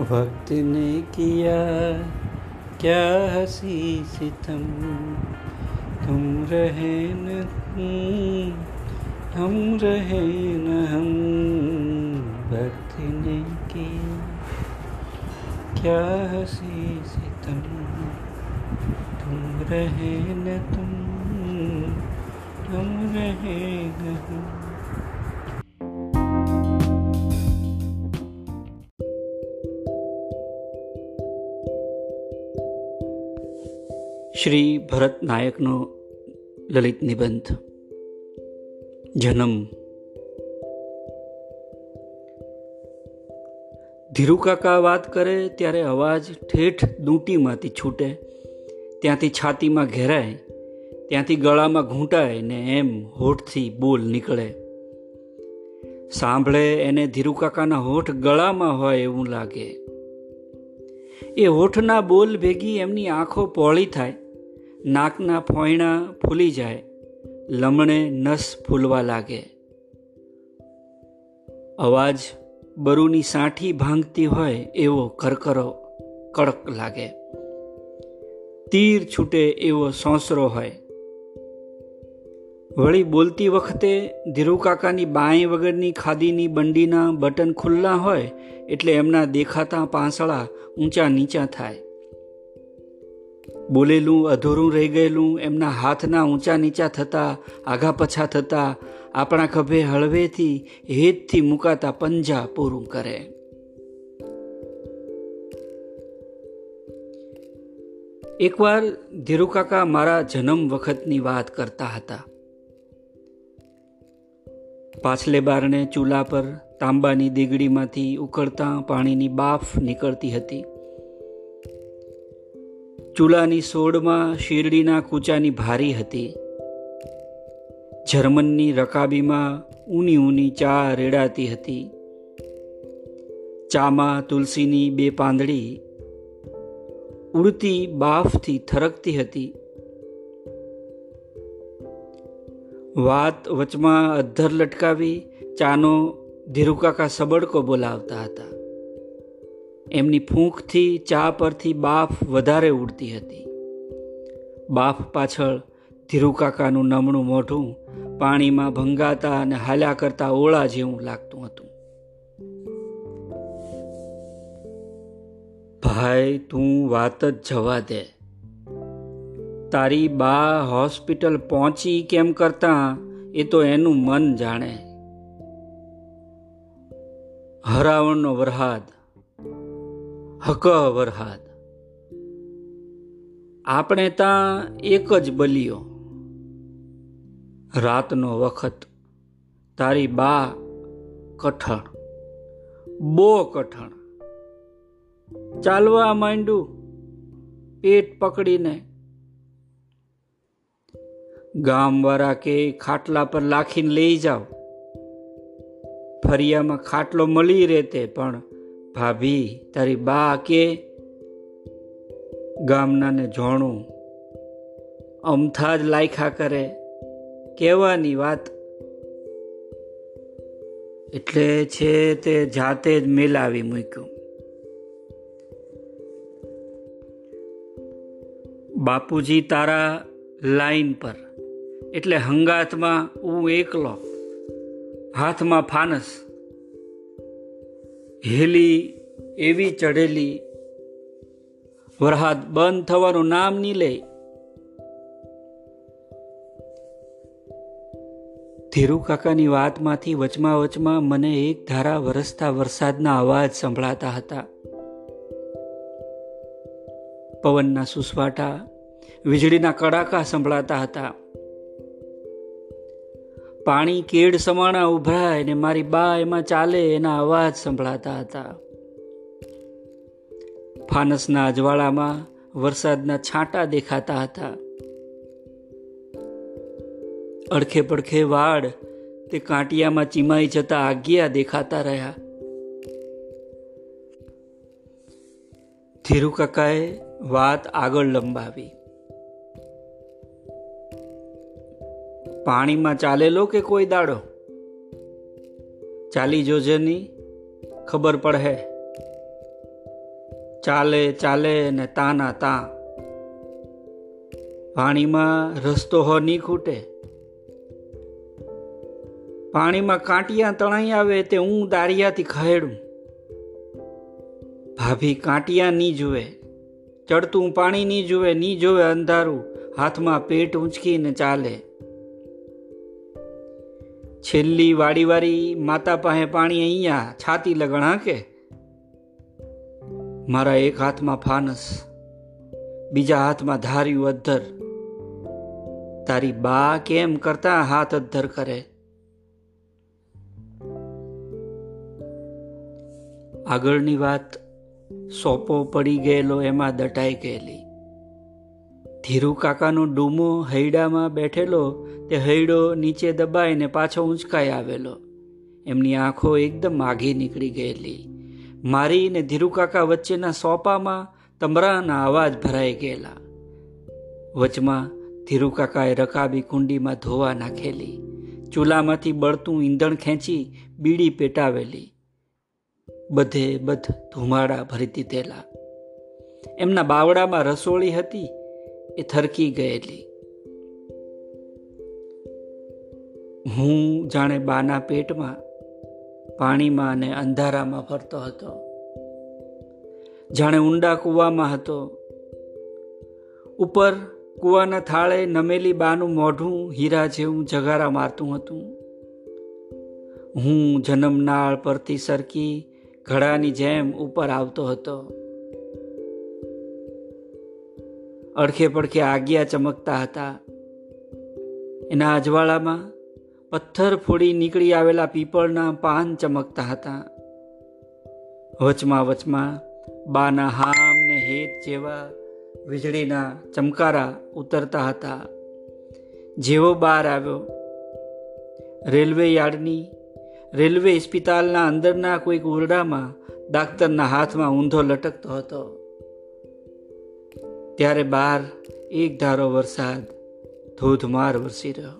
वक्त ने किया क्या हँसी सितम तुम रहे न हम रहे न हम। वक्त ने किया क्या हँसी सितम तुम रहे न तुम, हम रहे न हम। શ્રી ભરત નાયકનો લલિત નિબંધ. જન્મ. ધીરુકાકા વાત કરે ત્યારે અવાજ ઠેઠ દૂંટીમાંથી છૂટે. ત્યાંથી છાતીમાં ઘેરાય, ત્યાંથી ગળામાં ઘૂંટાય ને એમ હોઠથી બોલ નીકળે. સાંભળે એને ધીરુકાકાના હોઠ ગળામાં હોય એવું લાગે. એ હોઠના બોલ ભેગી એમની આંખો પહોળી થાય. નાકના ફોયણા ફૂલી જાય, લમણે નસ ફૂલવા લાગે. અવાજ બરુની સાંઠી ભાંગતી હોય એવો કરકરો કડક લાગે. તીર છૂટે એવો સોંસરો હોય. વળી બોલતી વખતે ધીરુકાકાની બાંય વગરની ખાદીની બંડીના બટન ખુલ્લા હોય એટલે એમના દેખાતા પાંસળા ઊંચા નીચા થાય. બોલેલું, અધૂરું રહી ગયેલું, એમના હાથના ઊંચા નીચા થતા, આઘા પછા થતા, આપણા ખભે હળવેથી, હેતથી મુકાતા પંજા પૂરું કરે. એકવાર ધીરુકાકા મારા જન્મ વખતની વાત કરતા હતા. પાછલે બારણે ચૂલા પર તાંબાની દીગડીમાંથી ઉકળતા પાણીની બાફ નીકળતી હતી. ચૂલાની સોડમાં શેરડીના કૂચાની ભારી હતી. જર્મનની રકાબીમાં ઊની ઊની ચા રેડાતી હતી. ચામાં તુલસીની બે પાંદડી ઉડતી બાફથી થરકતી હતી. વાત વચમાં અધ્ધર લટકાવી ચાનો ધીરુકાકા સબડકો બોલાવતા હતા. એમની ફૂંકથી, ચા પરથી બાફ વધારે ઉડતી હતી. બાફ પાછળ ધીરુકાકાનું નમણું મોઢું પાણીમાં ભંગાતા અને હાલ્યા કરતા ઓળા જેવું લાગતું હતું. ભાઈ, તું વાત જ જવા દે. તારી બા હોસ્પિટલ પહોંચી કેમ કરતા એ તો એનું મન જાણે. હરાવણનો વરહાદ. હક વરહાદ. આપણે ત્યાં એક જ બલિયો. રાતનો વખત તારી બા કઠણ, બો કઠણ. ચાલવા માંડ્યું, પેટ પકડીને. ગામવાળા કે ખાટલા પર લાખીને લઈ જાઓ. ફરિયામાં ખાટલો મળી રહેતે પણ ભાભી, તારી બા કે ગામનાને જોણું? અમથા જ લાયખા કરે. કહેવાની વાત એટલે છે તે જાતે જ મેલાવી મૂક્યું. બાપુજી તારા લાઈન પર. એટલે હંગાથમાં હું એકલો. હાથમાં ફાનસ. હેલી એવી ચઢેલી, વરહાદ બંધ થવાનું નામ નહીં લે. ધીરુ કાકાની વાતમાંથી વચમાં વચમાં મને એક ધારા વરસતા વરસાદના અવાજ સંભળાતા હતા. પવનના સુસવાટા, વીજળીના કડાકા સંભળાતા હતા. પાણી કેડ સમાણા ઉભરાય ને મારી બા એમાં ચાલે એના અવાજ સંભળાતા હતા. ફાનસના અજવાળામાં વરસાદના છાંટા દેખાતા હતા. અડખે પડખે વાડ તે કાંટિયામાં ચીમાઈ જતા આગિયા દેખાતા રહ્યા. ધીરુ કાકાએ વાત આગળ લંબાવી. પાણીમાં ચાલેલો કે કોઈ દાડો? ચાલી જોજેની ખબર પડે. ચાલે ચાલે ને તાના તા. પાણીમાં રસ્તો હો નહીં ખૂટે. પાણીમાં કાંટિયા તણાઈ આવે તે હું દારિયાથી ખહેડું. ભાભી કાંટિયા નહીં જુએ, ચડતું પાણી નહીં જુએ નહીં જોવે અંધારું, હાથમાં પેટ ઊંચકીને ચાલે. છેલ્લી વાડી વારી માતા પાસે પાણી અહીંયા છાતી લગણ હાંકે? મારા એક હાથમાં ફાનસ, બીજા હાથમાં ધાર્યું અધ્ધર. તારી બા કેમ કરતા હાથ અધ્ધર કરે? આગળની વાત સોપો પડી ગયેલો એમાં દટાઈ ગયેલી. ધીરુ કાકાનો ડૂમો હૈડામાં બેઠેલો, તે હૈડો નીચે દબાઈને પાછો ઊંચકાઈ આવેલો. એમની આંખો એકદમ આઘી નીકળી ગયેલી. મારી ને ધીરુ કાકા વચ્ચેના સોપામાં તમરાના અવાજ ભરાઈ ગયેલા. વચમાં ધીરુ કાકાએ રકાબી કુંડીમાં ધોવા નાખેલી. ચૂલામાંથી બળતું ઈંધણ ખેંચી બીડી પેટાવેલી. બધે બધ ધુમાડા ભરી દીધેલા. એમના બાવડામાં રસોળી હતી એ થરકી ગયેલી. હું જાણે બાના પેટમાં પાણીમાં અને અંધારામાં ફરતો હતો. જાણે ઊંડા કૂવામાં હતો. ઉપર કૂવાના થાળે નમેલી બાનું મોઢું હીરા જેવું જગારા મારતું હતું. હું જન્મનાળ પરથી સરકી ઘડાની જેમ ઉપર આવતો હતો. અડખે પડખે આગિયા ચમકતા હતા. એના અજવાળામાં પથ્થર ફોડી નીકળી આવેલા પીપળના પાન ચમકતા હતા. વચમાં વચમાં બાના હામ ને હેત જેવા વીજળીના ચમકારા ઉતરતા હતા. જેવો બહાર આવ્યો. રેલવે યાર્ડની, રેલવે હોસ્પિટલના અંદરના કોઈક ઓરડામાં ડાક્ટરના હાથમાં ઊંધો લટકતો હતો. ત્યારે બાર એક ધારો વરસાદ ધોધમાર વરસી રહ્યો.